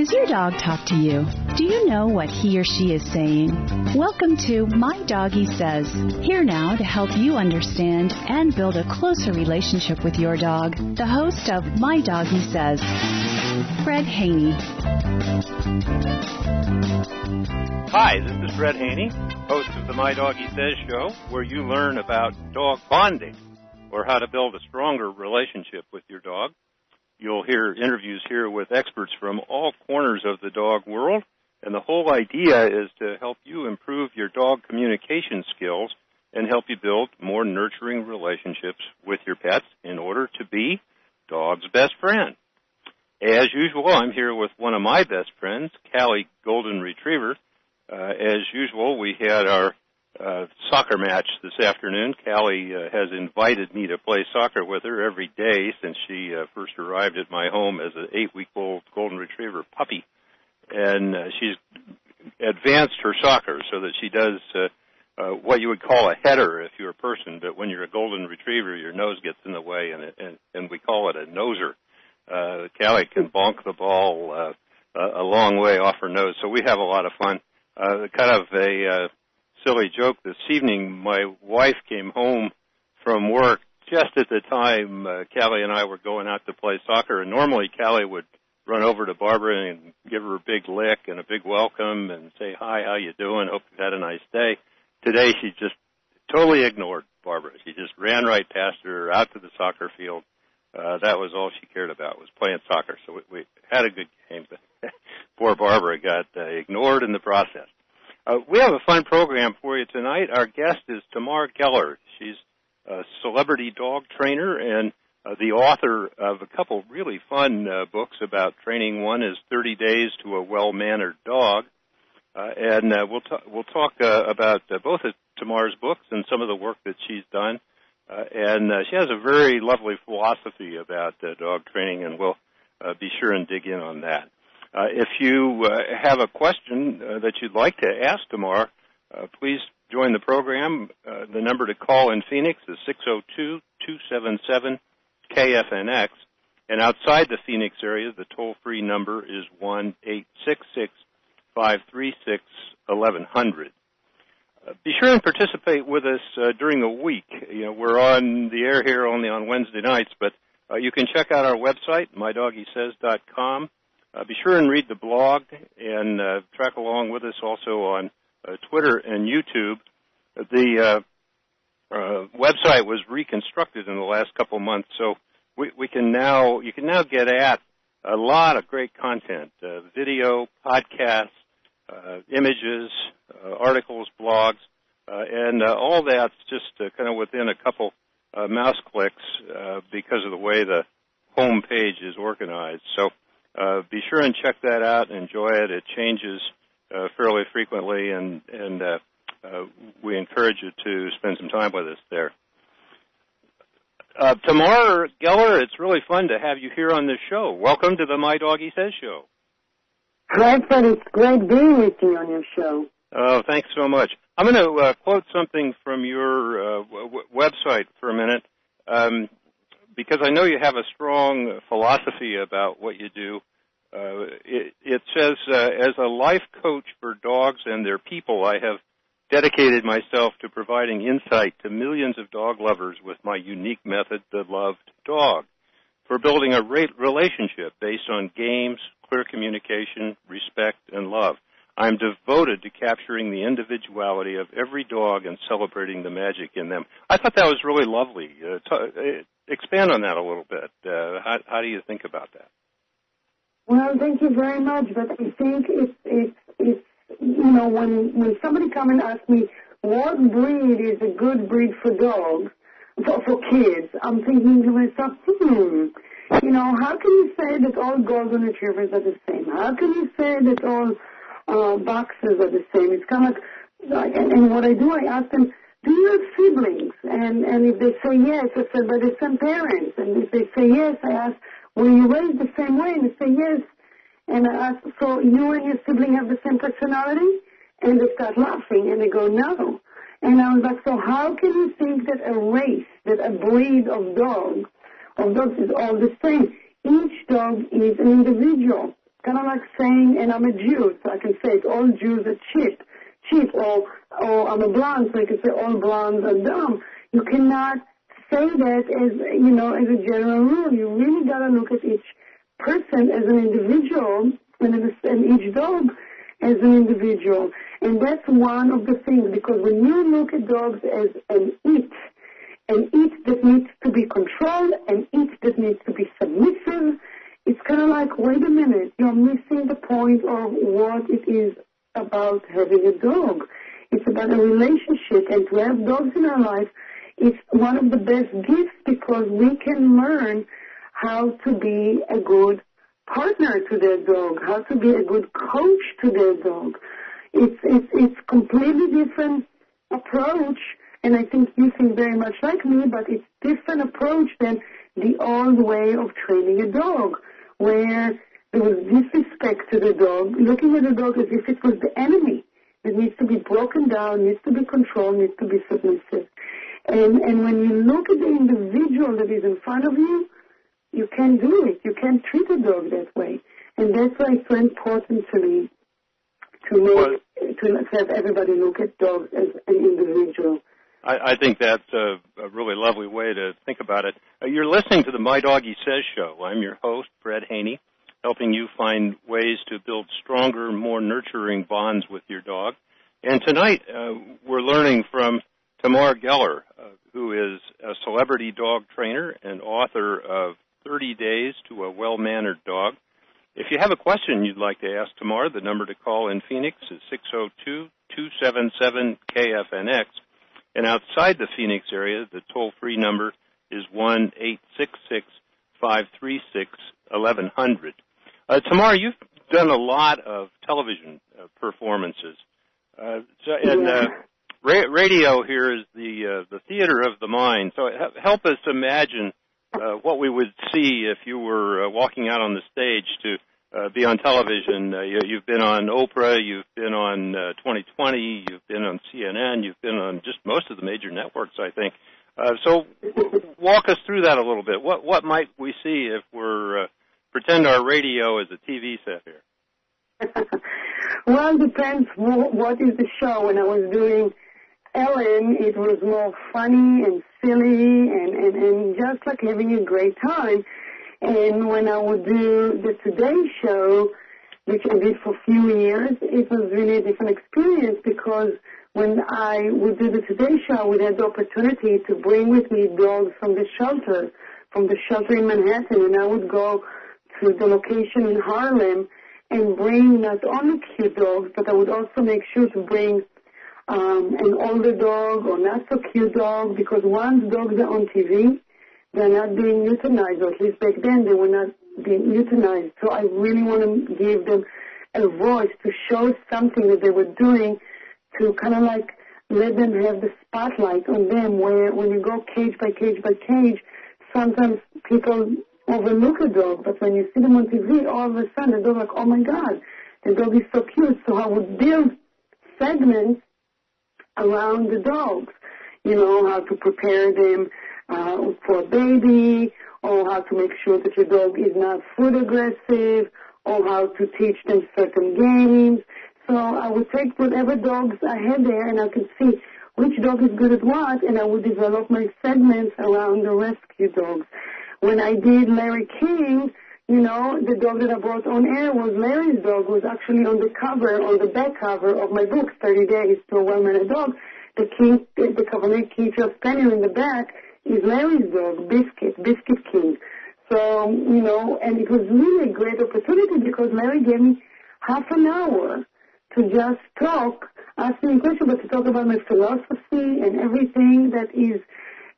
Does your dog talk to you? Do you know what he or she is saying? Welcome to My Doggie Says. Here now to help you understand and build a closer relationship with your dog, the host of My Doggie Says, Fred Haney. Hi, this is Fred Haney, host of the My Doggie Says show, where you learn about dog bonding or how to build a stronger relationship with your dog. You'll hear interviews here with experts from all corners of the dog world, and the whole idea is to help you improve your dog communication skills and help you build more nurturing relationships with your pets in order to be dog's best friend. As usual, I'm here with one of my best friends, Callie Golden Retriever. Uh, as usual, we had our uh, soccer match this afternoon. Callie uh, has invited me to play soccer with her every day since she uh, first arrived at my home as an eight-week-old golden retriever puppy, and uh, she's advanced her soccer so that she does uh, uh, what you would call a header if you're a person, but when you're a golden retriever, your nose gets in the way, and and, and we call it a noser. Uh, Callie can bonk the ball uh, a long way off her nose, so we have a lot of fun. Uh, kind of a uh, silly joke this evening. My wife came home from work just at the time uh, Callie and I were going out to play soccer, and normally Callie would run over to Barbara and give her a big lick and a big welcome and say, "Hi, how you doing? Hope you've had a nice day." Today, she just totally ignored Barbara. She just ran right past her out to the soccer field. Uh, that was all she cared about was playing soccer. So we, we had a good game, but poor Barbara got uh, ignored in the process. Uh, we have a fun program for you tonight. Our guest is Tamar Geller. She's a celebrity dog trainer and uh, the author of a couple really fun uh, books about training. One is 30 Days to a Well-Mannered Dog. Uh, and uh, we'll, t- we'll talk uh, about uh, both of Tamar's books and some of the work that she's done. Uh, and uh, she has a very lovely philosophy about uh, dog training, and we'll uh, be sure and dig in on that. Uh, if you uh, have a question uh, that you'd like to ask Tamar, uh, please join the program. Uh, the number to call in Phoenix is 602-277-KFNX. And outside the Phoenix area, the toll-free number is 1-866-536-1100. Uh, be sure and participate with us during the week. You know, we're on the air here only on Wednesday nights, but you can check out our website, mydoggysays.com. Uh, be sure and read the blog and uh, track along with us also on uh, Twitter and YouTube. The uh, uh, website was reconstructed in the last couple months, so we, we, can now you can now get at a lot of great content: uh, video, podcasts, images, articles, blogs, and all that's just kind of within a couple mouse clicks because of the way the home page is organized. So uh, be sure and check that out. And enjoy it. It changes uh, fairly frequently, and and uh, uh, we encourage you to spend some time with us there. Uh, Tamar Geller, it's really fun to have you here on this show. Welcome to the My Doggie Says show. Bradford, it's great being with you on your show. Oh, thanks so much. I'm going to uh, quote something from your uh, w- website for a minute. Um, because I know you have a strong philosophy about what you do. Uh, it, it, says, uh, as a life coach for dogs and their people, I have dedicated myself to providing insight to millions of dog lovers with my unique method, the loved dog, for building a relationship based on games, clear communication, respect, and love. I'm devoted to capturing the individuality of every dog and celebrating the magic in them. I thought that was really lovely. Uh, t- expand on that a little bit. Uh, how, how do you think about that? Well, thank you very much. But I think it's it's it's you know when when somebody come and ask me what breed is a good breed for dogs for for kids, I'm thinking to myself, hmm, you know, how can you say that all golden retrievers are the same? How can you say that all uh, boxers are the same? It's kind of like, and, and what I do, I ask them do you have siblings? And, and if they say yes, I said, by the same parents. And if they say yes, I ask, were you raised the same way? And they say yes. And I ask, so you and your sibling have the same personality? And they start laughing and they go, no. And I was like, so how can you think that a race, that a breed of dogs, of dogs is all the same? Each dog is an individual. kind of like saying, and I'm a Jew, so I can say it, all Jews are cheap, cheap, or, or I'm a blonde, so I can say all blondes are dumb. You cannot say that as, you know, as a general rule. You really got to look at each person as an individual and, and each dog as an individual. And that's one of the things, because when you look at dogs as an it, an it that needs to be controlled, an it that needs to be submissive, it's kind of like, wait a minute, you're missing the point of what it is about having a dog. It's about a relationship, and to have dogs in our life, is one of the best gifts because we can learn how to be a good partner to their dog, how to be a good coach to their dog. It's it's it's completely different approach, and I think you think very much like me, but it's different approach than the old way of training a dog, where there was disrespect to the dog, looking at the dog as if it was the enemy that needs to be broken down, needs to be controlled, needs to be submissive. And and when you look at the individual that is in front of you, you can't do it. You can't treat a dog that way. And that's why it's so important to me to make well, to have everybody look at dogs as an individual. I, I think that's a, a really lovely way to think about it. Uh, you're listening to the My Doggie Says show. I'm your host, Fred Haney, helping you find ways to build stronger, more nurturing bonds with your dog. And tonight, uh, we're learning from Tamar Geller, uh, who is a celebrity dog trainer and author of 30 Days to a Well-Mannered Dog. If you have a question you'd like to ask Tamar, the number to call in Phoenix is 602-277-KFNX. And outside the Phoenix area, the toll-free number is 1-866-536-1100. Uh, Tamar, you've done a lot of television uh, performances. Uh, so, and uh, ra- radio here is the uh, the theater of the mind. So help us imagine uh, what we would see if you were uh, walking out on the stage to uh, be on television. Uh, you, you've been on Oprah, you've been on uh, 2020, you've been on CNN, you've been on just most of the major networks, I think. Uh, so, walk us through that a little bit. What what might we see if we're uh, pretend our radio is a TV set here? well, depends what is the show. When I was doing Ellen, it was more funny and silly and, and, and just like having a great time. And when I would do the Today Show, which I did for a few years, it was really a different experience because when I would do the Today Show, I would have the opportunity to bring with me dogs from the shelter, from the shelter in Manhattan, and I would go to the location in Harlem and bring not only cute dogs, but I would also make sure to bring um, an older dog or not so cute dog because once dogs are on TV, they're not being euthanized, or at least back then they were not being euthanized. So I really want to give them a voice to show something that they were doing to kind of like let them have the spotlight on them where when you go cage by cage by cage, sometimes people overlook a dog, but when you see them on TV, all of a sudden the dog like, oh my God, the dog is so cute. So I would build segments around the dogs. You know, how to prepare them uh, for a baby, or how to make sure that your dog is not food aggressive, or how to teach them certain games. So I would take whatever dogs I had there and I could see which dog is good at what, and I would develop my segments around the rescue dogs. When I did Larry King, you know, the dog that I brought on air was Larry's dog, was actually on the cover, on the back cover of my book, 30 Days to a Well-Mannered Dog. The king, the Cavalier King Charles Spaniel in the back is Larry's dog, Biscuit, Biscuit King. So, you know, and it was really a great opportunity because Larry gave me half an hour to just talk, ask me a question, but to talk about my philosophy and everything that is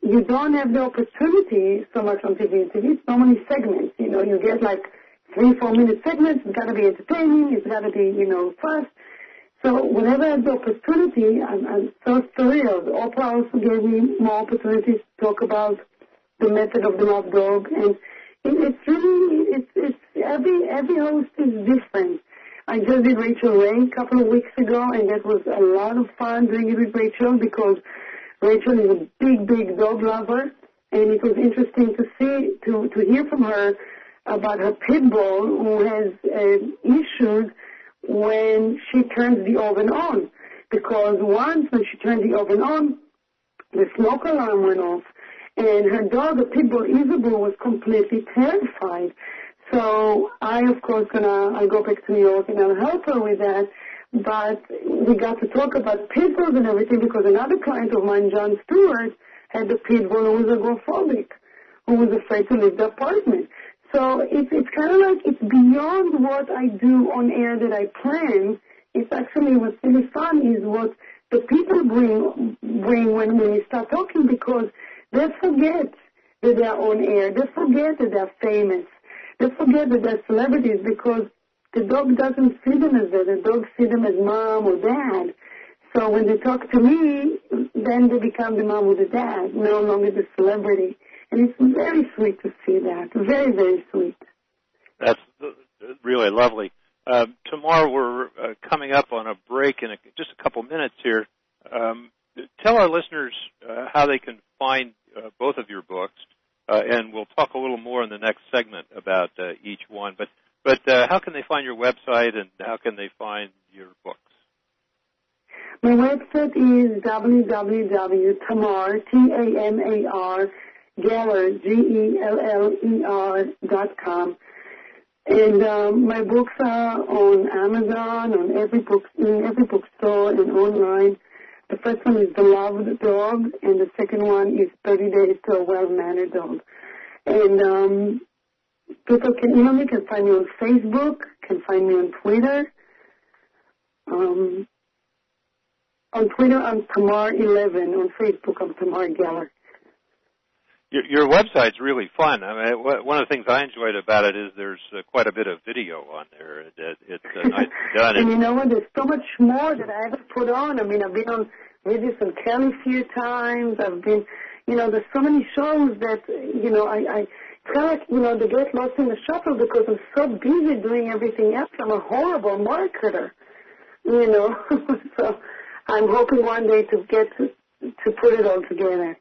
you don't have the opportunity so much on TV. TV so many segments. You know, you get like three, four minute segments. It's got to be entertaining. It's got to be, you know, fast. So whenever I have the opportunity, I'm, I'm so thrilled. Oprah also gave me more opportunities to talk about the method of the love dog, and it, it's really, it's, it's every every host is different. I just did Rachael Ray a couple of weeks ago, and that was a lot of fun doing it with Rachael because Rachael is a big, big dog lover, and it was interesting to see, to, to hear from her about her pit bull who has uh, issues when she turns the oven on. Because once when she turned the oven on, the smoke alarm went off, and her dog, the pit bull Isabel, was completely terrified. So I, of course, gonna I go back to New York and I'll help her with that. But we got to talk about pit bulls and everything because another client of mine, Jon Stewart, had a pit bull who was agoraphobic, who was afraid to leave the apartment. So it's it's kind of like it's beyond what I do on air that I plan. It's actually what's really fun is what the people bring bring when we start talking because they forget that they're on air. They forget that they're famous. They forget that they're celebrities because the dog doesn't see them as that. The dog see them as mom or dad. So when they talk to me, then they become the mom or the dad, no longer the celebrity. And it's very sweet to see that. Very, very sweet. That's really lovely. Uh, Tamar we're uh, coming up on a break in a, just a couple minutes here. Um, tell our listeners uh, how they can find uh, both of your books, uh, and we'll talk a little more in the next segment about uh, each one. But but how can they find your website, and how can they find your books? My website is www.tamar, T-A-M-A-R, Geller, G-E-L-L-E-R dot com. And um, my books are on Amazon, on every book, in every bookstore, and online. The first one is The Loved Dog, and the second one is 30 Days to a Well-Mannered Dog. People can email me, can find me on Facebook, can find me on Twitter. Um, on Twitter, I'm Tamar11. On Facebook, I'm Tamar Geller. Your, your website's really fun. I mean, one of the things I enjoyed about it is there's uh, quite a bit of video on there. It, it, it's uh, nicely done. and you know what? There's so much more that I haven't put on. I mean, I've been on Regis and Kelly a few times. I've been, you know, there's so many shows that, you know, I, I like, you know, they get lost in the shuffle because I'm so busy doing everything else. I'm a horrible marketer, you know. so I'm hoping one day to get to, to put it all together.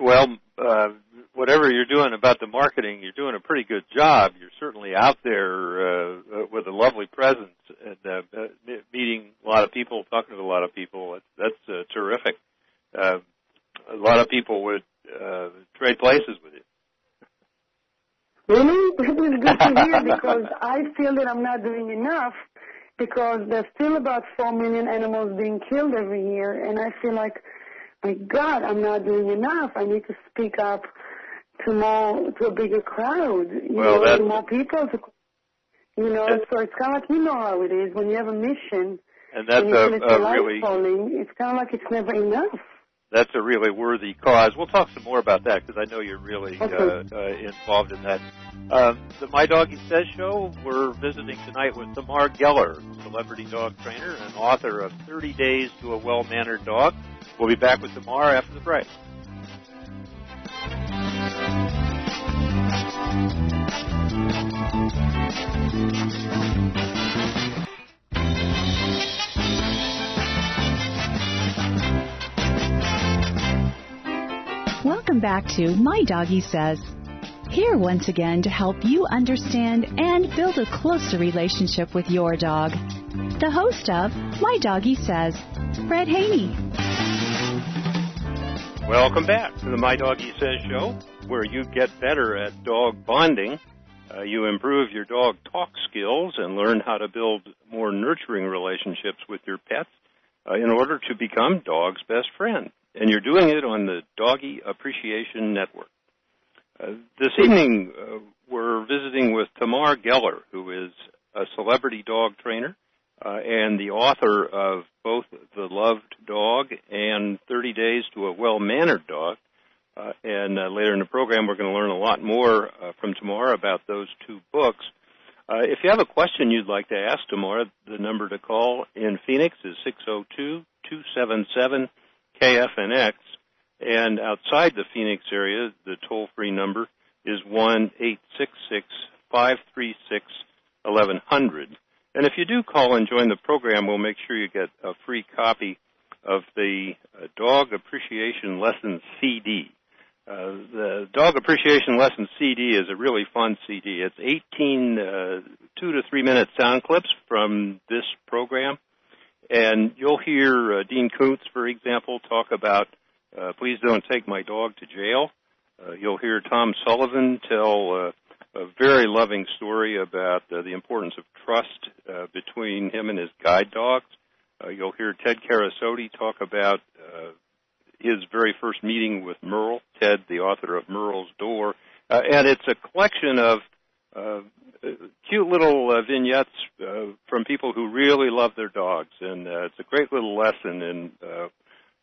Well, uh, whatever you're doing about the marketing, you're doing a pretty good job. You're certainly out there uh, uh with a lovely presence and uh, uh, meeting a lot of people, talking to a lot of people. That's uh, terrific. Uh, a lot of people would uh, trade places with you. Really? That is good to hear because I feel that I'm not doing enough because there's still about 4 million animals being killed every year and I feel like my God, I'm not doing enough. I need to speak up to more, to a bigger crowd, you well, know, to more people. To, you know, so it's kind of like you know how it is when you have a mission. And that's and a, a really. Falling, it's kind of like it's never enough. That's a really worthy cause. We'll talk some more about that because I know you're really uh, uh, involved in that. Um, the My Doggie Says show, we're visiting tonight with Tamar Geller, celebrity dog trainer and author of 30 Days to a Well-Mannered Dog. We'll be back with Tamar after the break. Welcome back to My Doggie Says. Here once again to help you understand and build a closer relationship with your dog. The host of My Doggie Says, Fred Haney. Welcome back to the My Doggie Says show, where you get better at dog bonding. Uh, you improve your dog talk skills and learn how to build more nurturing relationships with your pets uh, in order to become dog's best friend. And you're doing it on the Doggy Appreciation Network. Uh, this evening, uh, we're visiting with Tamar Geller, who is a celebrity dog trainer uh, and the author of both The Loved Dog and 30 Days to a Well-Mannered Dog. Uh, and uh, later in the program, we're going to learn a lot more uh, from Tamar about those two books. If you have a question you'd like to ask Tamar, the number to call in Phoenix is 602-277-KFNX. And outside the Phoenix area, the toll-free number is 1-866-536-1100. And if you do call and join the program, we'll make sure you get a free copy of the uh, Dog Appreciation Lesson CD. Uh, the, Dog Appreciation Lesson CD is a really fun CD. It's 18 uh, two to three minute sound clips from this program, and you'll hear uh, Dean Koontz, for example, talk about uh, "Please don't take my dog to jail." Uh, you'll hear Tom Sullivan tell uh, a very loving story about uh, the importance of trust uh, between him and his guide dogs. Uh, you'll hear Ted Kerasote talk about uh, his very first meeting with Merle, Ted, the author of Merle's Door, uh, and it's a collection of cute little uh, vignettes uh, from people who really love their dogs, and uh, it's a great little lesson in uh,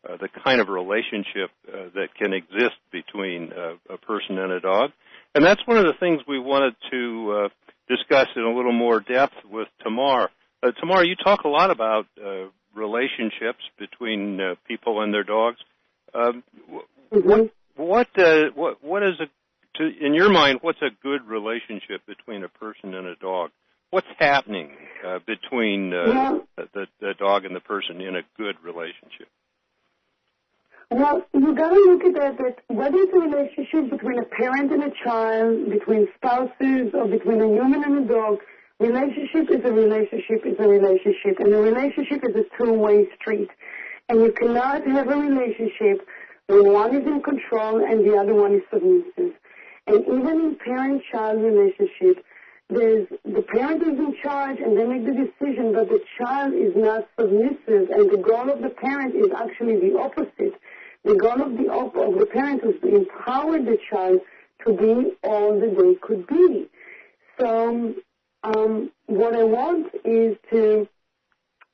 uh, the kind of relationship uh, that can exist between uh, a person and a dog. And that's one of the things we wanted to uh, discuss in a little more depth with Tamar. Uh, Tamar, you talk a lot about uh, relationships between uh, people and their dogs. Um, Mm-hmm. what what uh, what what is a in your mind? What's a good relationship between a person and a dog? What's happening uh, between uh, the, the dog and the person in a good relationship? Well, you got to look at that, that whether it's a relationship between a parent and a child, between spouses, or between a human and a dog, relationship is a relationship is a relationship. And a relationship is a two-way street. And you cannot have a relationship when one is in control and the other one is submissive. And even in parent-child relationship, there's the parent is in charge and they make the decision, but the child is not submissive, and the goal of the parent is actually the opposite. The goal of the op- of the parent is to empower the child to be all that they could be. So, um, what I want is to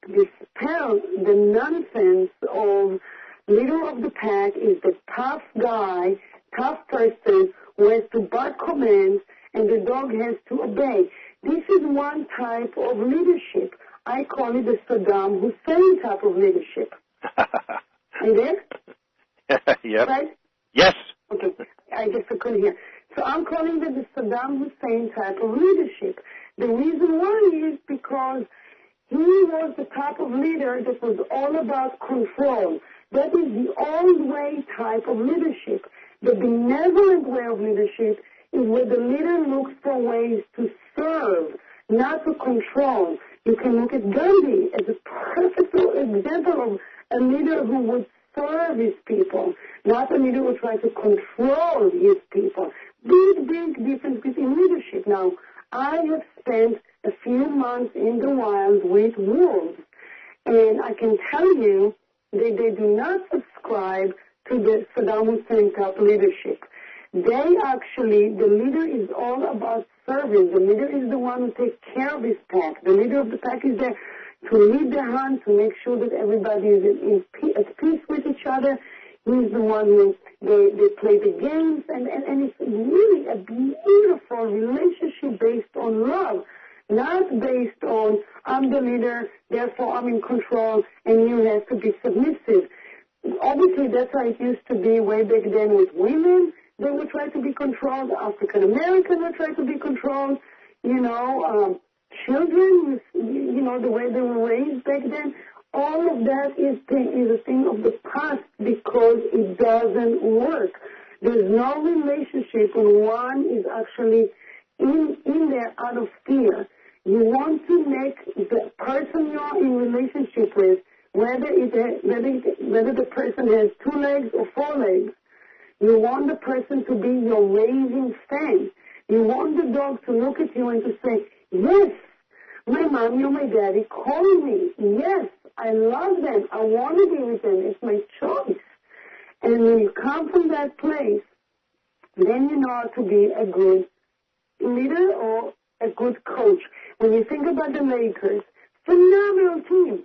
dispel the nonsense of leader of the pack is the tough guy, tough person who has to bark commands and the dog has to obey. This is one type of leadership. I call it the Saddam Hussein type of leadership. Are you there? yep. Right? Yes. Okay, I guess I couldn't hear. So I'm calling it the Saddam Hussein type of leadership. The reason why is because he was the type of leader that was all about control. That is the old way type of leadership. The benevolent way of leadership is where the leader looks for ways to serve, not to control. You can look at Gandhi as a perfect example of a leader who would serve his people, not a leader who tries to control his people. Big, big difference between leadership. Now, I have spent a few months in the wild with wolves, and I can tell you that they do not subscribe to the Saddam Hussein type leadership. They actually, the leader is all about service. The leader is the one who takes care of his pack. The leader of the pack is there to lead the hunt, to make sure that everybody is in, in at peace with each other. He's the one who they, they play the games, and, and, and it's really a beautiful relationship based on love, not based on I'm the leader, therefore I'm in control, and you have to be submissive. Obviously, that's how it used to be way back then with women. They would try to be controlled. African Americans would try to be controlled. You know, um, children, you know, the way they were raised back then. All of that is is a thing of the past because it doesn't work. There's no relationship when one is actually in in there out of fear. You want to make the person you're in relationship with, whether it whether it, whether the person has two legs or four legs, you want the person to be your raising stand. You want the dog to look at you and to say, yes, my mommy or my daddy call me. Yes, I love them. I want to be with them. It's my choice. And when you come from that place, then you know how to be a good leader or a good coach. When you think about the Lakers, phenomenal team.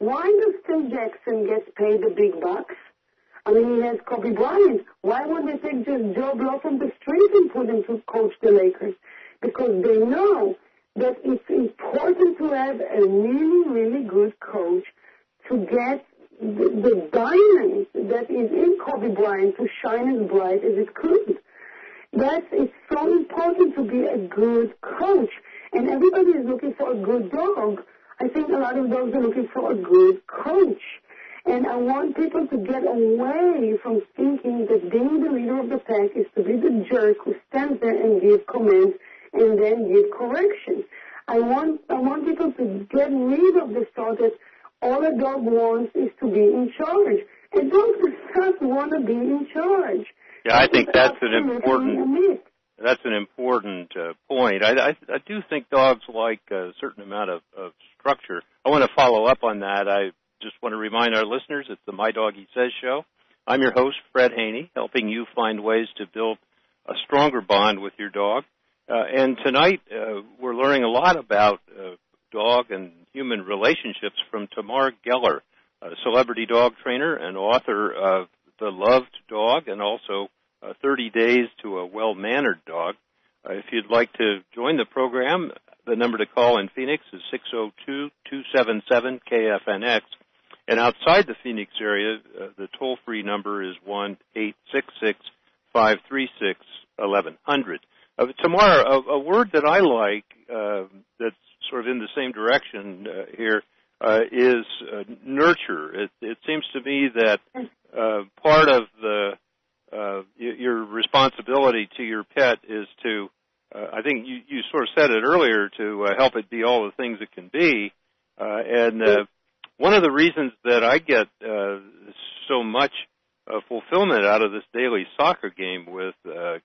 Why does Phil Jackson get paid the big bucks? I mean, he has Kobe Bryant. Why would they take just Joe Blow from the street and put him to coach the Lakers? Because they know that it's important to have a really, really good coach to get the, the diamond that is in Kobe Bryant to shine as bright as it could. That's it's so important to be a good coach. And everybody is looking for a good dog. I think a lot of dogs are looking for a good coach. And I want people to get away from thinking that being the leader of the pack is to be the jerk who stands there and gives commands and then give corrections. I want I want people to get rid of the thought that all a dog wants is to be in charge. A dog does not want to be in charge. Yeah, I think that's an important that's an important uh, point. I, I, I do think dogs like a certain amount of, of structure. I want to follow up on that. I just want to remind our listeners it's the My Doggie Says show. I'm your host, Fred Haney, helping you find ways to build a stronger bond with your dog. Uh, and tonight uh, we're learning a lot about uh, dog and human relationships from Tamar Geller, a celebrity dog trainer and author of The Loved Dog and also uh, 30 Days to a Well-Mannered Dog. Uh, if you'd like to join the program, the number to call in Phoenix is 602-277-KFNX. And outside the Phoenix area, uh, the toll-free number is 1-866-536-1100. Uh, Tamara, a, a, word that I like uh, that's sort of in the same direction uh, here uh, is uh, nurture. It, it, seems to me that uh, part of the your responsibility to your pet is to, I think you, you sort of said it earlier, to help it be all the things it can be. and one of the reasons that I get so much fulfillment out of this daily soccer game with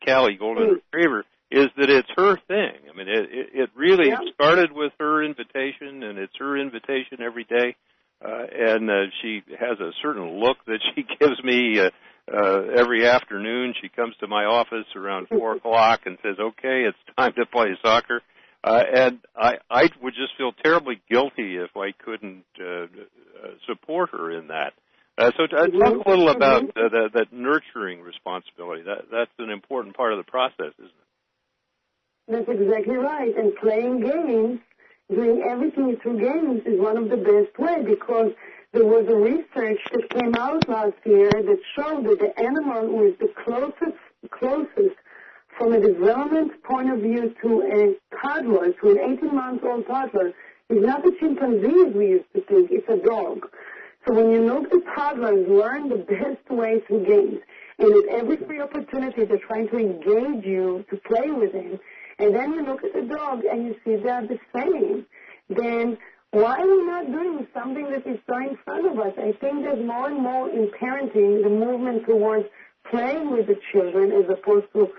Callie Golden mm. Retriever is that it's her thing. I mean, it it, it really yeah. started with her invitation, and it's her invitation every day. Uh, and uh, she has a certain look that she gives me uh, uh, every afternoon. She comes to my office around four o'clock and says, "Okay, it's time to play soccer." Uh, and I, I would just feel terribly guilty if I couldn't uh, uh, support her in that. Uh, so uh, talk a little about uh, that, that nurturing responsibility. That that's an important part of the process, isn't it? That's exactly right. And playing games, doing everything through games is one of the best ways because there was a research that came out last year that showed that the animal who is the closest, closest from a development point of view to a toddler, to an 18 month old toddler, is not a chimpanzee as we used to think, it's a dog. So when you look at toddlers learn the best way through games, and at every free opportunity they're trying to engage you to play with them, and then you look at the dog and you see they're the same, then why are we not doing something that is so in front of us? I think there's more and more in parenting the movement towards playing with the children as opposed to,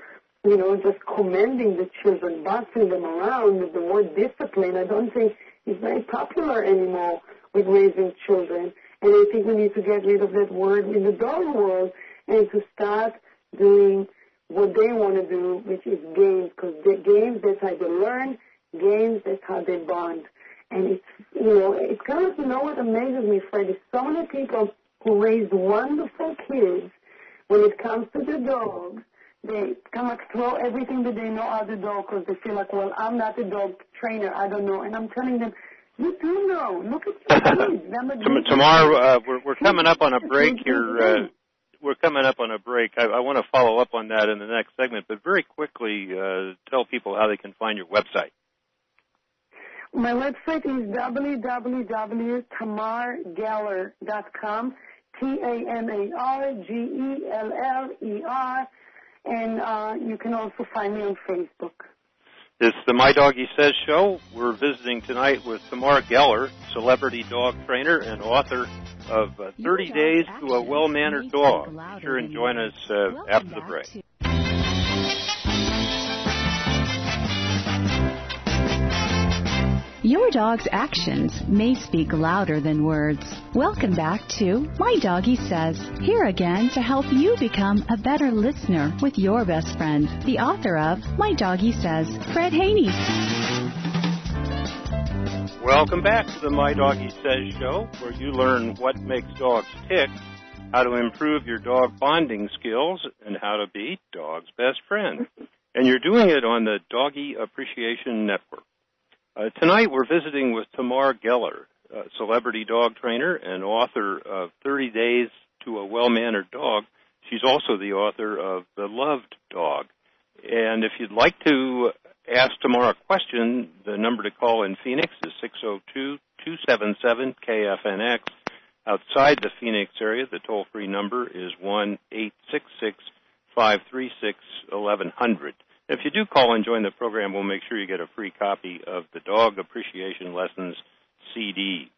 you know, just commending the children, bossing them around with the word discipline. I don't think is very popular anymore with raising children. And I think we need to get rid of that word in the dog world and to start doing what they want to do, which is games, because games, that's how they learn, games, that's how they bond. And it's, you know, it's kind of, you know what amazes me, Fred, is so many people who raise wonderful kids, when it comes to the dogs, they kind of throw everything that they know at the dog because they feel like, well, I'm not a dog trainer, I don't know. And I'm telling them, you do know. Look at your kids. Tamar, uh, we're, we're coming up on a break here. Uh, we're coming up on a break. I, I want to follow up on that in the next segment, but very quickly, uh, tell people how they can find your website. My website is www.tamargeller.com, T-A-M-A-R-G-E-L-L-E-R, and uh, you can also find me on Facebook. It's the My Doggie Says show. We're visiting tonight with Tamar Geller, celebrity dog trainer and author of uh, 30 Days to a Well-Mannered Dog. Be sure and join us uh, after the break. Your dog's actions may speak louder than words. Welcome back to My Doggie Says. Here again to help you become a better listener with your best friend, the author of My Doggie Says, Fred Haney. Welcome back to the My Doggie Says show, where you learn what makes dogs tick, how to improve your dog bonding skills, and how to be dog's best friend. And you're doing it on the Doggy Appreciation Network. Uh, tonight we're visiting with Tamar Geller, a celebrity dog trainer and author of 30 Days to a Well-Mannered Dog. She's also the author of The Loved Dog. And if you'd like to ask Tamar a question, the number to call in Phoenix is 602-277-KFNX. Outside the Phoenix area, the toll-free number is one eight six six five three six eleven hundred. If you do call and join the program, we'll make sure you get a free copy of the Dog Appreciation Lessons CD.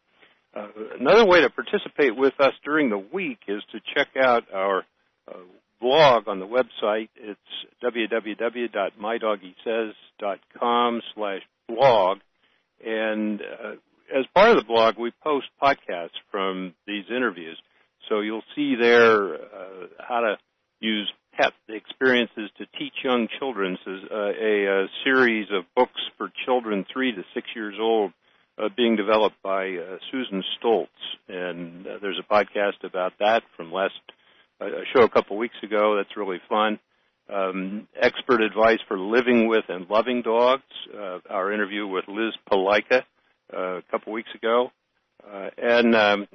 Uh, another way to participate with us during the week is to check out our uh, blog on the website. It's www.mydoggysays.com slash blog. And uh, as part of the blog, we post podcasts from these interviews. So you'll see there uh, how to use pet experiences to teach young children. This is uh, a, a, series of books for children three to six years old uh, being developed by uh, Susan Stoltz. And uh, there's a podcast about that from last uh, show a couple weeks ago. That's really fun. Um, expert advice for living with and loving dogs. our interview with Liz Palika uh, a couple weeks ago, uh, and um,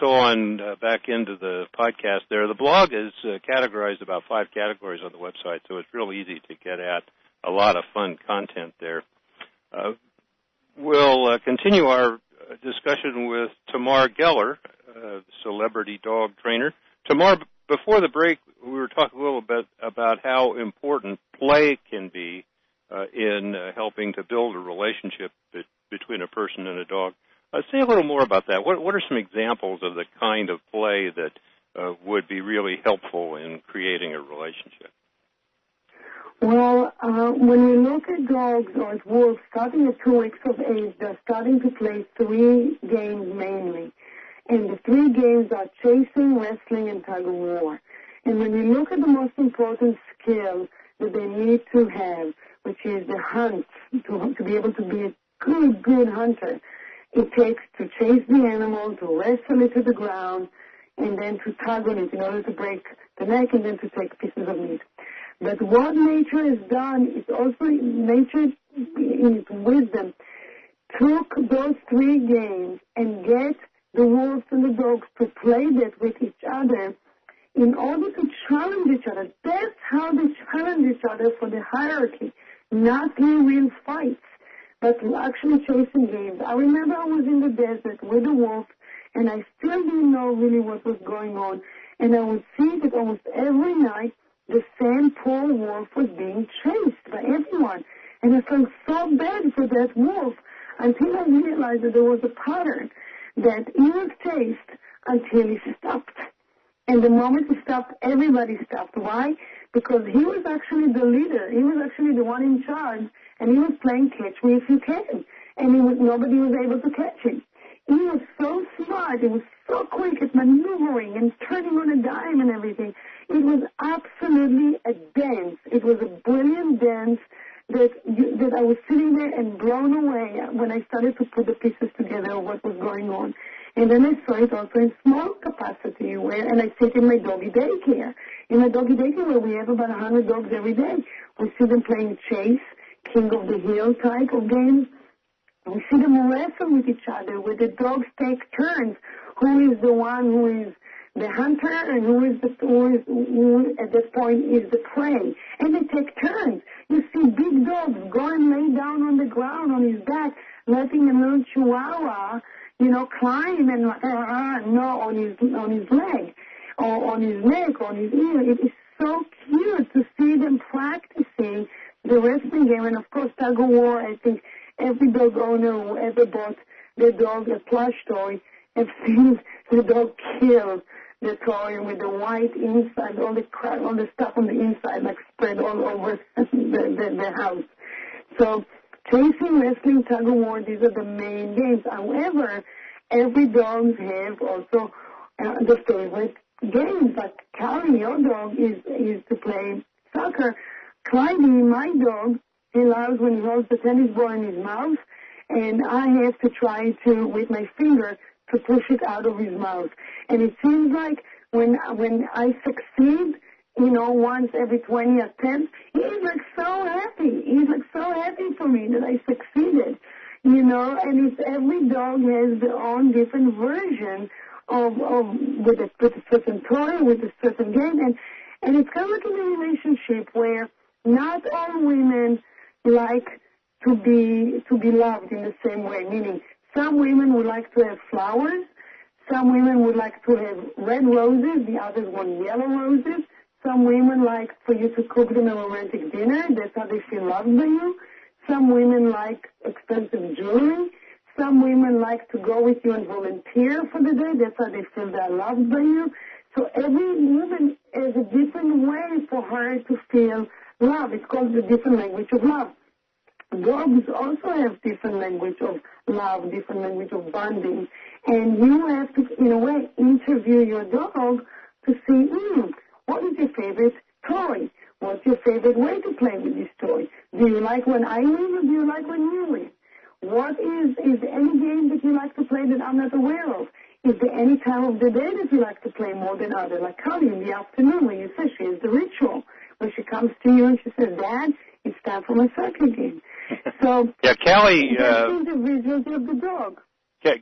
so on uh, back into the podcast there. The blog is uh, categorized about five categories on the website, so it's real easy to get at. A lot of fun content there. Uh, we'll uh, continue our discussion with Tamar Geller, uh, celebrity dog trainer. Tamar, before the break, we were talking a little bit about how important play can be uh, in uh, helping to build a relationship between a person and a dog. Uh, say a little more about that. What, what are some examples of the kind of play that uh, would be really helpful in creating a relationship? Well, uh, when we look at dogs or at wolves starting at two weeks of age, they're starting to play three games mainly. And the three games are chasing, wrestling, and tug of war. And when you look at the most important skill that they need to have, which is the hunt, to, to be able to be a good, good hunter. It takes to chase the animal, to wrestle it to the ground, and then to tug on it in order to break the neck and then to take pieces of meat. But what nature has done is also, nature in its wisdom, took those three games and get the wolves and the dogs to play that with each other in order to challenge each other. That's how they challenge each other for the hierarchy, not in real but actually chasing games. I remember I was in the desert with a wolf, and I still didn't know really what was going on. And I would see that almost every night the same poor wolf was being chased by everyone. And I felt so bad for that wolf until I realized that there was a pattern that he was chased until he stopped. And the moment he stopped, everybody stopped. Why? Because he was actually the leader. He was actually the one in charge and he was playing catch me if you can, and he was, nobody was able to catch him. He was so smart. He was so quick at maneuvering and turning on a dime and everything. It was absolutely a dance. It was a brilliant dance that you, that I was sitting there and blown away when I started to put the pieces together of what was going on. And then I saw it also in small capacity where, and I sit in my doggy daycare. In my doggy daycare where we have about hundred dogs every day. We see them playing chase king of the hill type of game. We see them wrestle with each other, where the dogs take turns. Who is the one who is the hunter and who is the who, is, who at that point is the prey? And they take turns. You see big dogs go and lay down on the ground on his back, letting a little chihuahua, you know, climb and uh, uh, no on his on his leg or on his neck, on his ear. It is so cute to see them practicing the wrestling game, and of course tug of war. I think every dog owner who ever bought their dog a plush toy have seen the dog kill the toy with the white inside, all the crap, all the stuff on the inside, like spread all over the, the, the house. So chasing, wrestling, tug of war, these are the main games. However, every dog have also uh, the favorite games. Like Callie, your dog, is is to play soccer. Clyde, my dog, he loves when he holds the tennis ball in his mouth, and I have to try to, with my finger, to push it out of his mouth. And it seems like when when I succeed, you know, once every 20 attempts, he's like so happy. He's like so happy for me that I succeeded, you know. And it's every dog has their own different version of of with a, with a certain toy, with a certain game, and and it's kind of like in a relationship where not all women like to be to be loved in the same way. Meaning, some women would like to have flowers, Some women would like to have red roses, the others want yellow roses. Some women like for you to cook them a romantic dinner. That's how they feel loved by you. Some women like expensive jewelry. Some women like to go with you and volunteer for the day. That's how they feel they're loved by you. So every woman has a different way for her to feel love. It's called the different language of love. Dogs also have different language of love, different language of bonding. And you have to, in a way, interview your dog to see, mm, what is your favorite toy? What's your favorite way to play with this toy? Do you like when I win or do you like when you win? What is, is there any game that you like to play that I'm not aware of? Is there any time of the day that you like to play more than other? Like Callie in the afternoon when you say she is the ritual. When she comes to you and she says, Dad, it's time for my soccer game. So yeah, Callie. Uh, the visuals of the dog.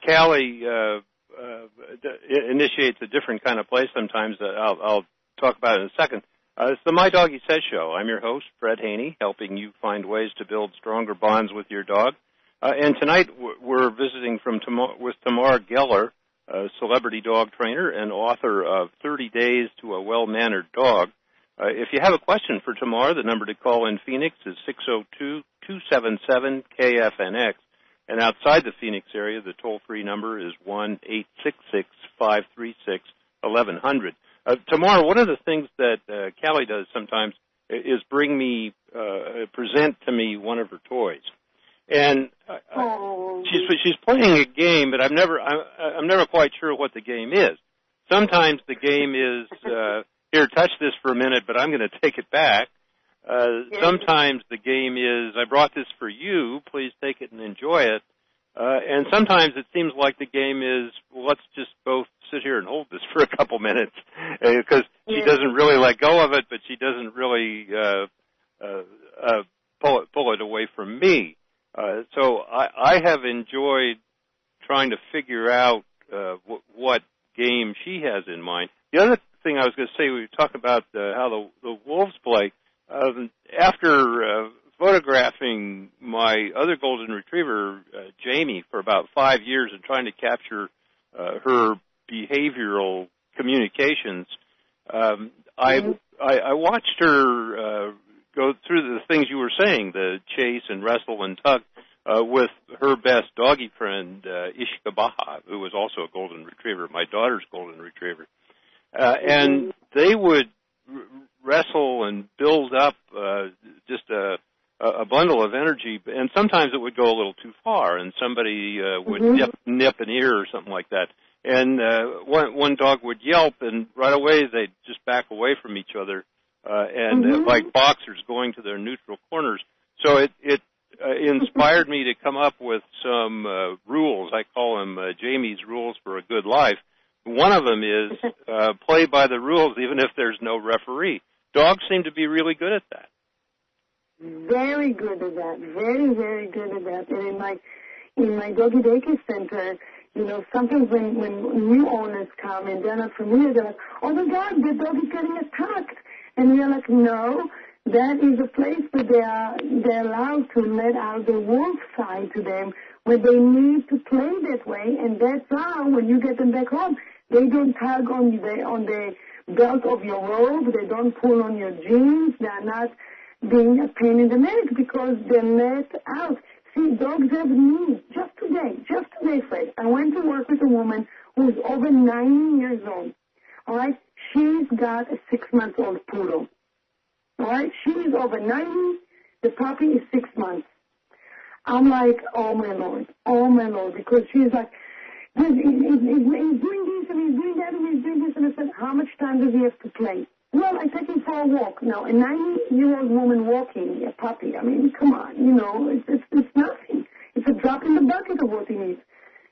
Callie uh, uh, initiates a different kind of play sometimes. That I'll, I'll talk about it in a second. Uh, it's the My Doggie Says show. I'm your host, Fred Haney, helping you find ways to build stronger bonds with your dog. Uh, and tonight we're visiting from Tamar, with Tamar Geller, a celebrity dog trainer and author of 30 Days to a Well-Mannered Dog. Uh, if you have a question for Tamar, the number to call in Phoenix is 602-277-KFNX. And outside the Phoenix area, the toll-free number is 1-866-536-1100. Uh, Tamar, one of the things that uh, Callie does sometimes is bring me, uh, present to me one of her toys. And oh. she's she's playing a game, but I'm never I'm, I'm never quite sure what the game is. Sometimes the game is uh, here, touch this for a minute, but I'm going to take it back. Uh, sometimes the game is, I brought this for you, please take it and enjoy it. Uh, and sometimes it seems like the game is, well, let's just both sit here and hold this for a couple minutes, because uh, she doesn't really let go of it, but she doesn't really, uh, uh, uh, pull it, pull it away from me. Uh, so I, I have enjoyed trying to figure out, uh, w- what game she has in mind. The other thing I was going to say, we talk about uh, how the, the wolves play. Um, after uh, photographing my other golden retriever, uh, Jamie, for about five years and trying to capture uh, her behavioral communications, um, I, I I watched her uh, go through the things you were saying, the chase and wrestle and tug, uh, with her best doggy friend, uh, Ishka Baha, who was also a golden retriever, my daughter's golden retriever. Uh, and they would r- wrestle and build up uh, just a, a bundle of energy, and sometimes it would go a little too far, and somebody uh, would Mhm. nip, nip an ear or something like that. And uh, one one dog would yelp, and right away they'd just back away from each other, uh, and uh, Mhm. like boxers going to their neutral corners. So it it uh, inspired me to come up with some uh, rules. I call them uh, Jamie's rules for a good life. One of them is uh, play by the rules, even if there's no referee. Dogs seem to be really good at that. Very good at that. Very, very good at that. And in my in my doggy daycare center, you know, sometimes when when new owners come and they're not familiar, they're like, "Oh my God, the dog is getting attacked," and we're like, "No." That is a place where they are they're allowed to let out the wolf side to them, where they need to play that way, and that's how when you get them back home, they don't tug on the on the belt of your robe, they don't pull on your jeans, they're not being a pain in the neck because they're let out. See, dogs have needs. Just today, just today, Fred, I went to work with a woman who's over 90 years old. All right, she's got a six-month-old poodle. All right, she's over 90. The puppy is six months. I'm like, oh my lord, oh my lord, because she's like, he's, he's, he's, he's doing this and he's doing that and he's doing this, and I said, how much time does he have to play? Well, I take him for a walk. Now, a 90-year-old woman walking a puppy, I mean, come on, you know, it's, it's, it's nothing. It's a drop in the bucket of what he needs.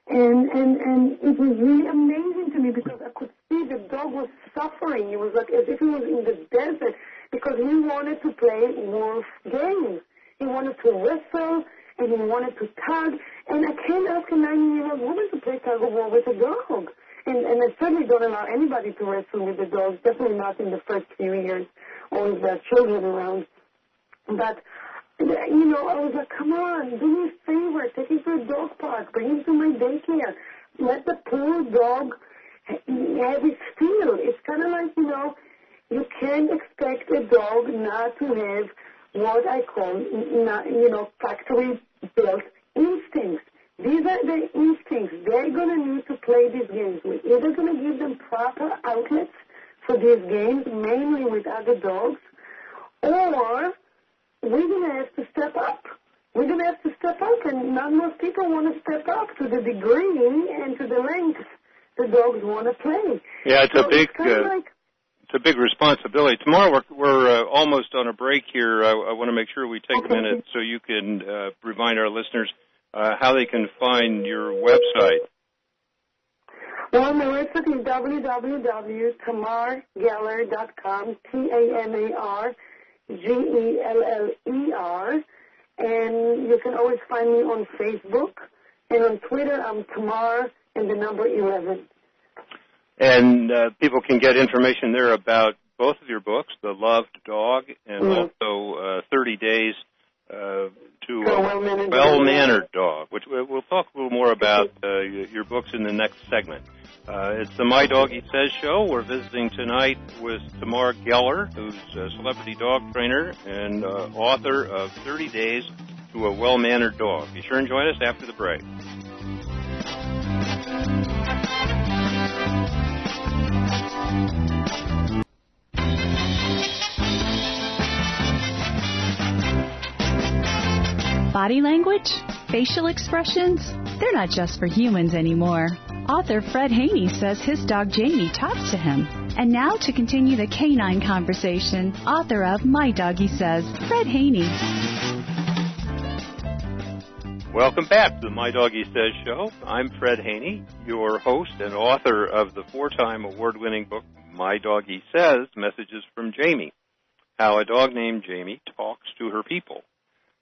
And, and, and it was really amazing to me because I could see the dog was suffering. It was like as if he was in the desert because he wanted to play wolf games. He wanted to wrestle and he wanted to tug. And I can't ask a 90-year-old woman to play tug of war with a dog. And, and I certainly don't allow anybody to wrestle with the dogs, definitely not in the first few years or there are children around. But, you know, I was like, come on, do me a favor, take him to a dog park, bring him to my daycare, let the poor dog have its feel. It's kind of like, you know, you can't expect a dog not to have what I call, you know, factory-built instincts. These are the instincts they're going to need to play these games with. Either going to give them proper outlets for these games, mainly with other dogs, or we're going to have to step up. We're going to have to step up, and not most people want to step up to the degree and to the length the dogs want to play. Yeah, it's so a big. It's, uh, like, it's a big responsibility. Tamar we're, we're uh, almost on a break here. I, I want to make sure we take okay. a minute so you can uh, remind our listeners how they can find your website. Well, my website is www.tamargeller.com, T-A-M-A-R-G-E-L-L-E-R, and you can always find me on Facebook, and on Twitter I'm Tamar and the number 11. And uh, people can get information there about both of your books, The Loved Dog and mm-hmm. also uh, 30 Days uh, to a well-mannered dog, which we'll talk a little more about uh, your books in the next segment. Uh, it's the My Doggie Says show. We're visiting tonight with Tamar Geller, who's a celebrity dog trainer and uh, author of 30 Days to a Well-Mannered Dog. Be sure and join us after the break. Body language? Facial expressions? They're not just for humans anymore. Author Fred Haney says his dog Jamie talks to him. And now to continue the canine conversation, author of My Doggie Says, Fred Haney. Welcome back to the My Doggie Says show. I'm Fred Haney, your host and author of the four-time award-winning book My Doggie Says, Messages from Jamie. How a dog named Jamie talks to her people.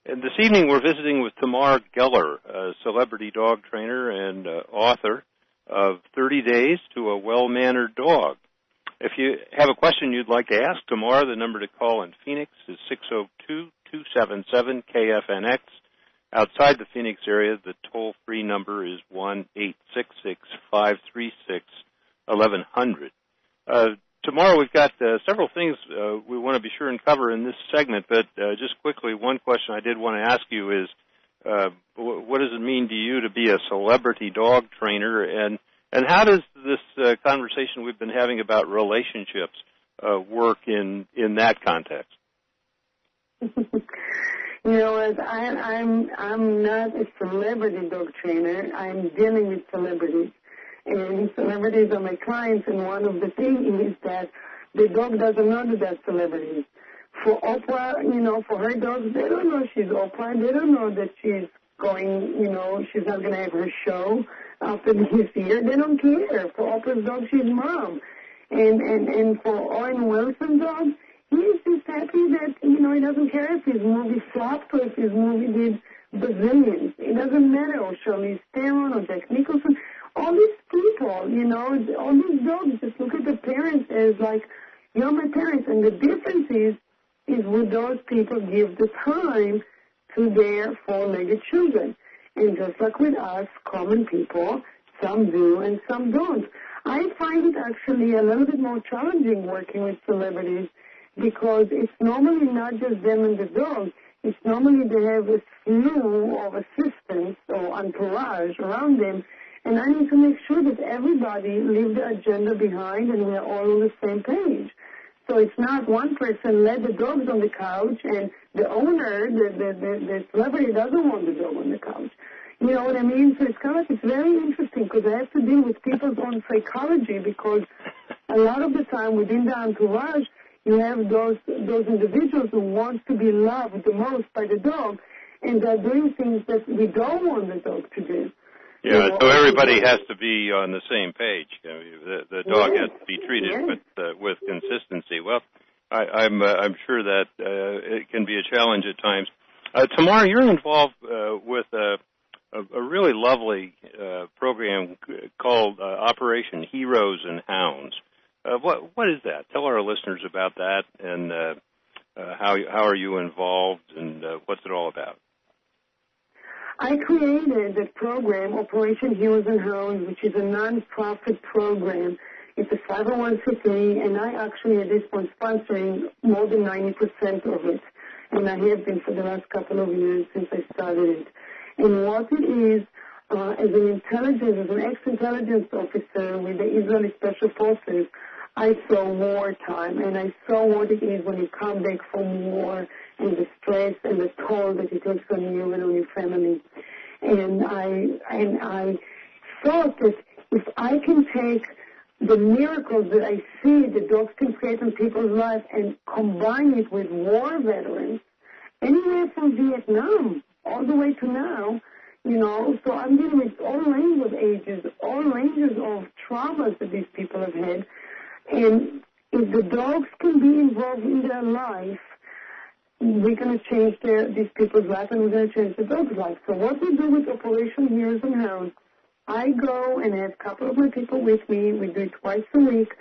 And this evening we're visiting with Tamar Geller, a celebrity dog trainer and uh, author of 30 Days to a Well-Mannered Dog. If you have a question you'd like to ask Tamar, the number to call in Phoenix is 602-277-KFNX. Outside the Phoenix area, the toll-free number is 1-866-536-1100. Uh, Tamar we've got uh, several things uh, we sure and cover in this segment, but uh, just quickly, one question I did want to ask you is, uh, what does it mean to you to be a celebrity dog trainer, and and how does this uh, conversation we've been having about relationships work in in that context? you know, as I, I'm I'm not a celebrity dog trainer. I'm dealing with celebrities and celebrities are my clients, and one of the things is that the dog doesn't know that they're celebrities. For Oprah, you know, for her dogs, they don't know she's Oprah. They don't know that she's going, you know, she's not going to have her show after this year. They don't care. For Oprah's dog, she's mom. And, and, and for Owen Wilson's dog, he's just happy that, you know, he doesn't care if his movie flopped or if his movie did bazillions. It doesn't matter, or Charlize Theron or Jack Nicholson all these people, you know, all these dogs just look at the parents as like, parents. And the difference is, is would those people give the time to their four-legged children? And just like with us, common people, some do and some don't. I find it actually a little bit more challenging working with celebrities because it's normally not just them and the dog. It's normally they have a slew of assistants or entourage around them and I need to make sure that everybody leaves the agenda behind and we're all on the same page. So it's not one person led the dogs on the couch and the owner, the, the, the, the celebrity doesn't want the dog on the couch. You know what I mean? So it's kind of, it's very interesting because I have to deal with people's own psychology because a lot of the time within the entourage, you have those, those individuals who want to be loved the most by the dog and they're doing things that we don't want the dog to do. Yeah, so everybody has to be on the same page. The, the dog yes. has to be treated yes. with uh, with consistency. Well, I, I'm uh, I'm sure that uh, it can be a challenge at times. Uh, Tamar, you're involved uh, with a, a, a really lovely uh, program called uh, Operation Heroes and Hounds. Uh, what what is that? Tell our listeners about that and uh, uh, how how are you involved and uh, what's it all about? I created the program, Operation Heroes and Hounds, which is a non-profit program. It's a 501c3, and I actually at this point sponsoring more than 90% of it. And I have been for the last couple of years since I started it. And what it is, uh, as an intelligence, as an ex-intelligence officer with the Israeli Special Forces, I saw wartime, and I saw what it is when you come back from war and the stress and the toll that it takes on you and on your family. And I and I thought that if I can take the miracles that I see the dogs can create in people's lives and combine it with war veterans, anywhere from Vietnam all the way to now, you know, so I'm dealing with all ranges of ages, all ranges of traumas that these people have had. And if the dogs can be involved in their life, we're going to change their, these people's life and we're going to change the dog's life. So what we do with Operation Heroes and Hounds, I go and have a couple of my people with me. We do it twice a week.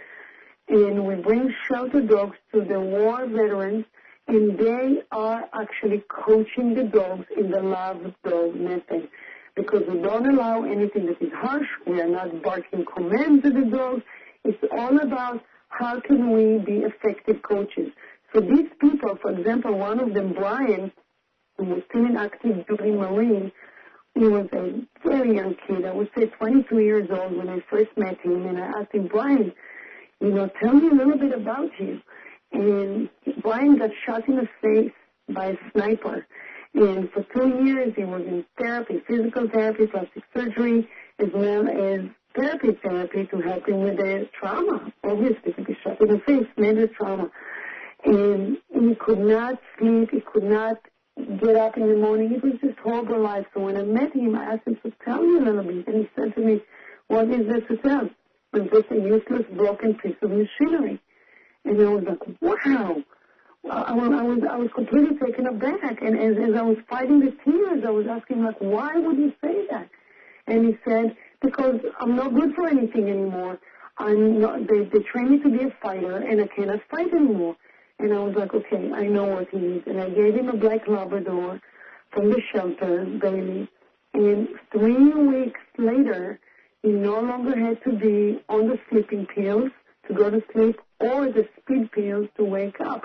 And we bring shelter dogs to the war veterans and they are actually coaching the dogs in the love dog method because we don't allow anything that is harsh. We are not barking commands at the dogs. It's all about how can we be effective coaches. So these people, for example, one of them, Brian, who was still in active duty Marine, he was a very young kid. I would say 22 years old when I first met him, and I asked him, Brian, you know, tell me a little bit about you. And Brian got shot in the face by a sniper. And for two years, he was in therapy, physical therapy, plastic surgery, as well as therapy therapy to help him with the trauma. Obviously, to be shot in face, major trauma. And he could not sleep. He could not get up in the morning. It was just horrible life. So when I met him, I asked him to tell me a little bit. And he said to me, what is there to tell? I'm just a useless, broken piece of machinery. And I was like, wow. I was, I was, I was completely taken aback. And as, as I was fighting the tears, I was asking, like, why would you say that? And he said, because I'm not good for anything anymore. I'm not, they, they train me to be a fighter, and I cannot fight anymore. And I was like, okay, I know what he needs. And I gave him a black Labrador from the shelter, Bailey. And three weeks later, he no longer had to be on the sleeping pills to go to sleep or the speed pills to wake up.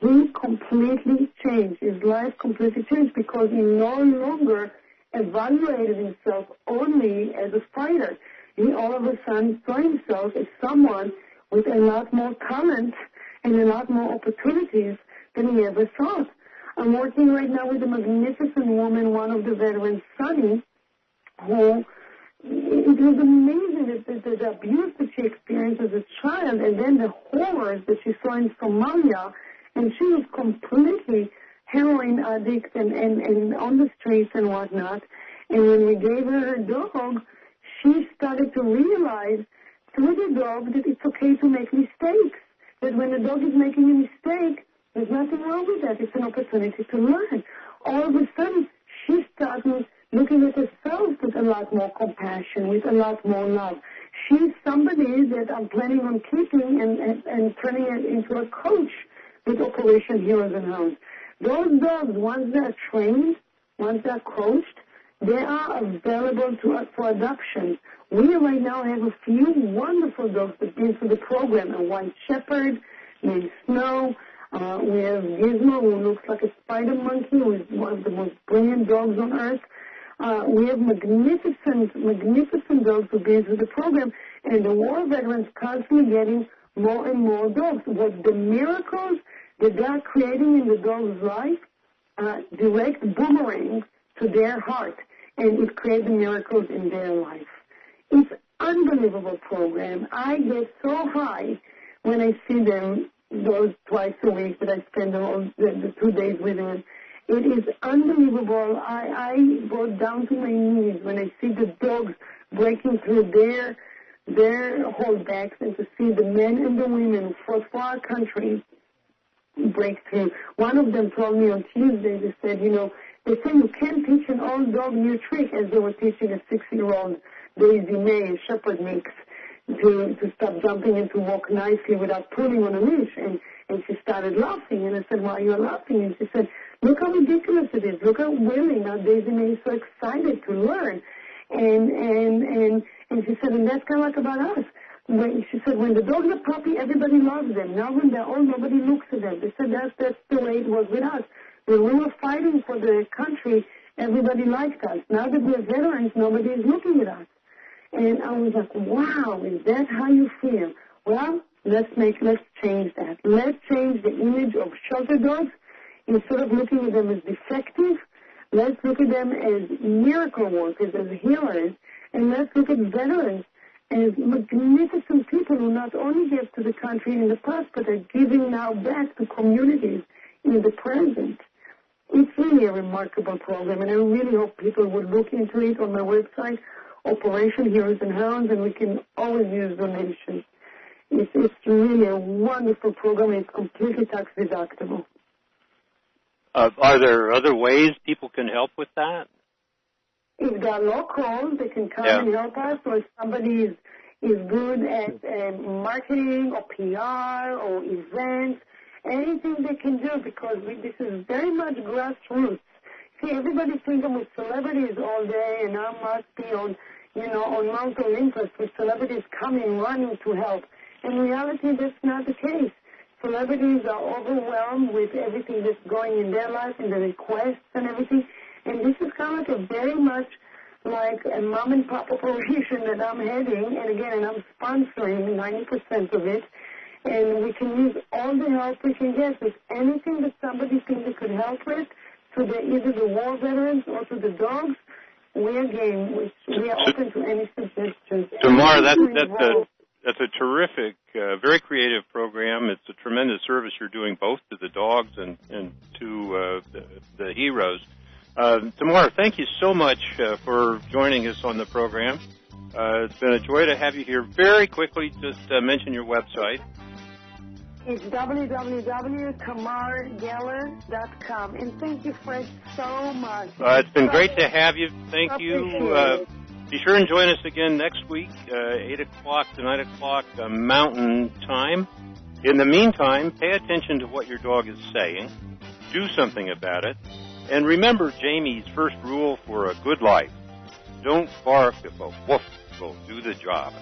He completely changed. His life completely changed because he no longer evaluated himself only as a fighter. He all of a sudden saw himself as someone with a lot more talent and a lot more opportunities than he ever thought. I'm working right now with a magnificent woman, one of the veterans, Sunny, who it was amazing the, the, the abuse that she experienced as a child and then the horrors that she saw in Somalia. And she was completely heroin addict and, and, and on the streets and whatnot. And when we gave her her dog, she started to realize through the dog that it's okay to make mistakes. That when the dog is making a mistake, there's nothing wrong with that. It's an opportunity to learn. All of a sudden, she started looking at herself with a lot more compassion, with a lot more love. She's somebody that I'm planning on keeping and, and, and turning it into a coach with Operation Heroes and Hounds. Those dogs, once they're trained, once they're coached, they are available to us for adoption. We right now have a few wonderful dogs that came through the program, a white shepherd named Snow. Uh, we have Gizmo, who looks like a spider monkey, who is one of the most brilliant dogs on earth. Uh, we have magnificent, magnificent dogs who came through the program, and the war veterans constantly getting more and more dogs. What the miracles that they are creating in the dog's life uh, direct boomerangs to their heart, and it creates miracles in their life. It's unbelievable program. I get so high when I see them those twice a week that I spend all the, the two days with them. It is unbelievable. I, I go down to my knees when I see the dogs breaking through their their holdbacks and to see the men and the women for, for our country break through. One of them told me on Tuesday, they said, you know, they say you can't teach an old dog new trick as they were teaching a six-year-old Daisy May, a shepherd mix, to, to stop jumping and to walk nicely without pulling on a leash. And, and she started laughing. And I said, why are you laughing? And she said, look how ridiculous it is. Look how willing now Daisy May is so excited to learn. And, and, and, and she said, and that's kind of like about us. When, she said, when the dogs are puppy, everybody loves them. Now when they're old, nobody looks at them. They said that's, that's the way it was with us. When we were fighting for the country, everybody liked us. Now that we're veterans, nobody is looking at us. And I was like, wow, is that how you feel? Well, let's make, let's change that. Let's change the image of shelter dogs. Instead of looking at them as defective, let's look at them as miracle workers, as healers, and let's look at veterans as magnificent people who not only gave to the country in the past, but are giving now back to communities in the present. It's really a remarkable program, and I really hope people would look into it on my website, Operation Heroes and Hounds, and we can always use donations. It's, it's really a wonderful program. and It's completely tax deductible. Uh, are there other ways people can help with that? If they're local, they can come Yeah. and help us. Or if somebody is, is good at uh, marketing or PR or events, anything they can do because we, this is very much grassroots. See, everybody thinks I'm with celebrities all day and I must be on, you know, on Mount Olympus with celebrities coming, running to help. In reality, that's not the case. Celebrities are overwhelmed with everything that's going in their life and the requests and everything. And this is kind of a very much like a mom and pop operation that I'm heading. And again, and I'm sponsoring 90% of it. And we can use all the help we can get with anything that somebody thinks they could help with to the, either the war veterans or to the dogs. We are game. We, we are open to any suggestions. That's Anything that's a that's a terrific, uh, very creative program. It's a tremendous service you're doing both to the dogs and and to uh, the, the heroes. Uh, Tamara, thank you so much uh, for joining us on the program. Uh, it's been a joy to have you here. Very quickly, just uh, mention your website. It's www.tamargeller.com. And thank you, Fred, so much. Uh, it's been So- great to have you. Thank you. Uh, be sure and join us again next week, uh, 8 o'clock to 9 o'clock uh, Mountain Time. In the meantime, pay attention to what your dog is saying. Do something about it. And remember Jamie's first rule for a good life. Don't bark if a woof will do the job.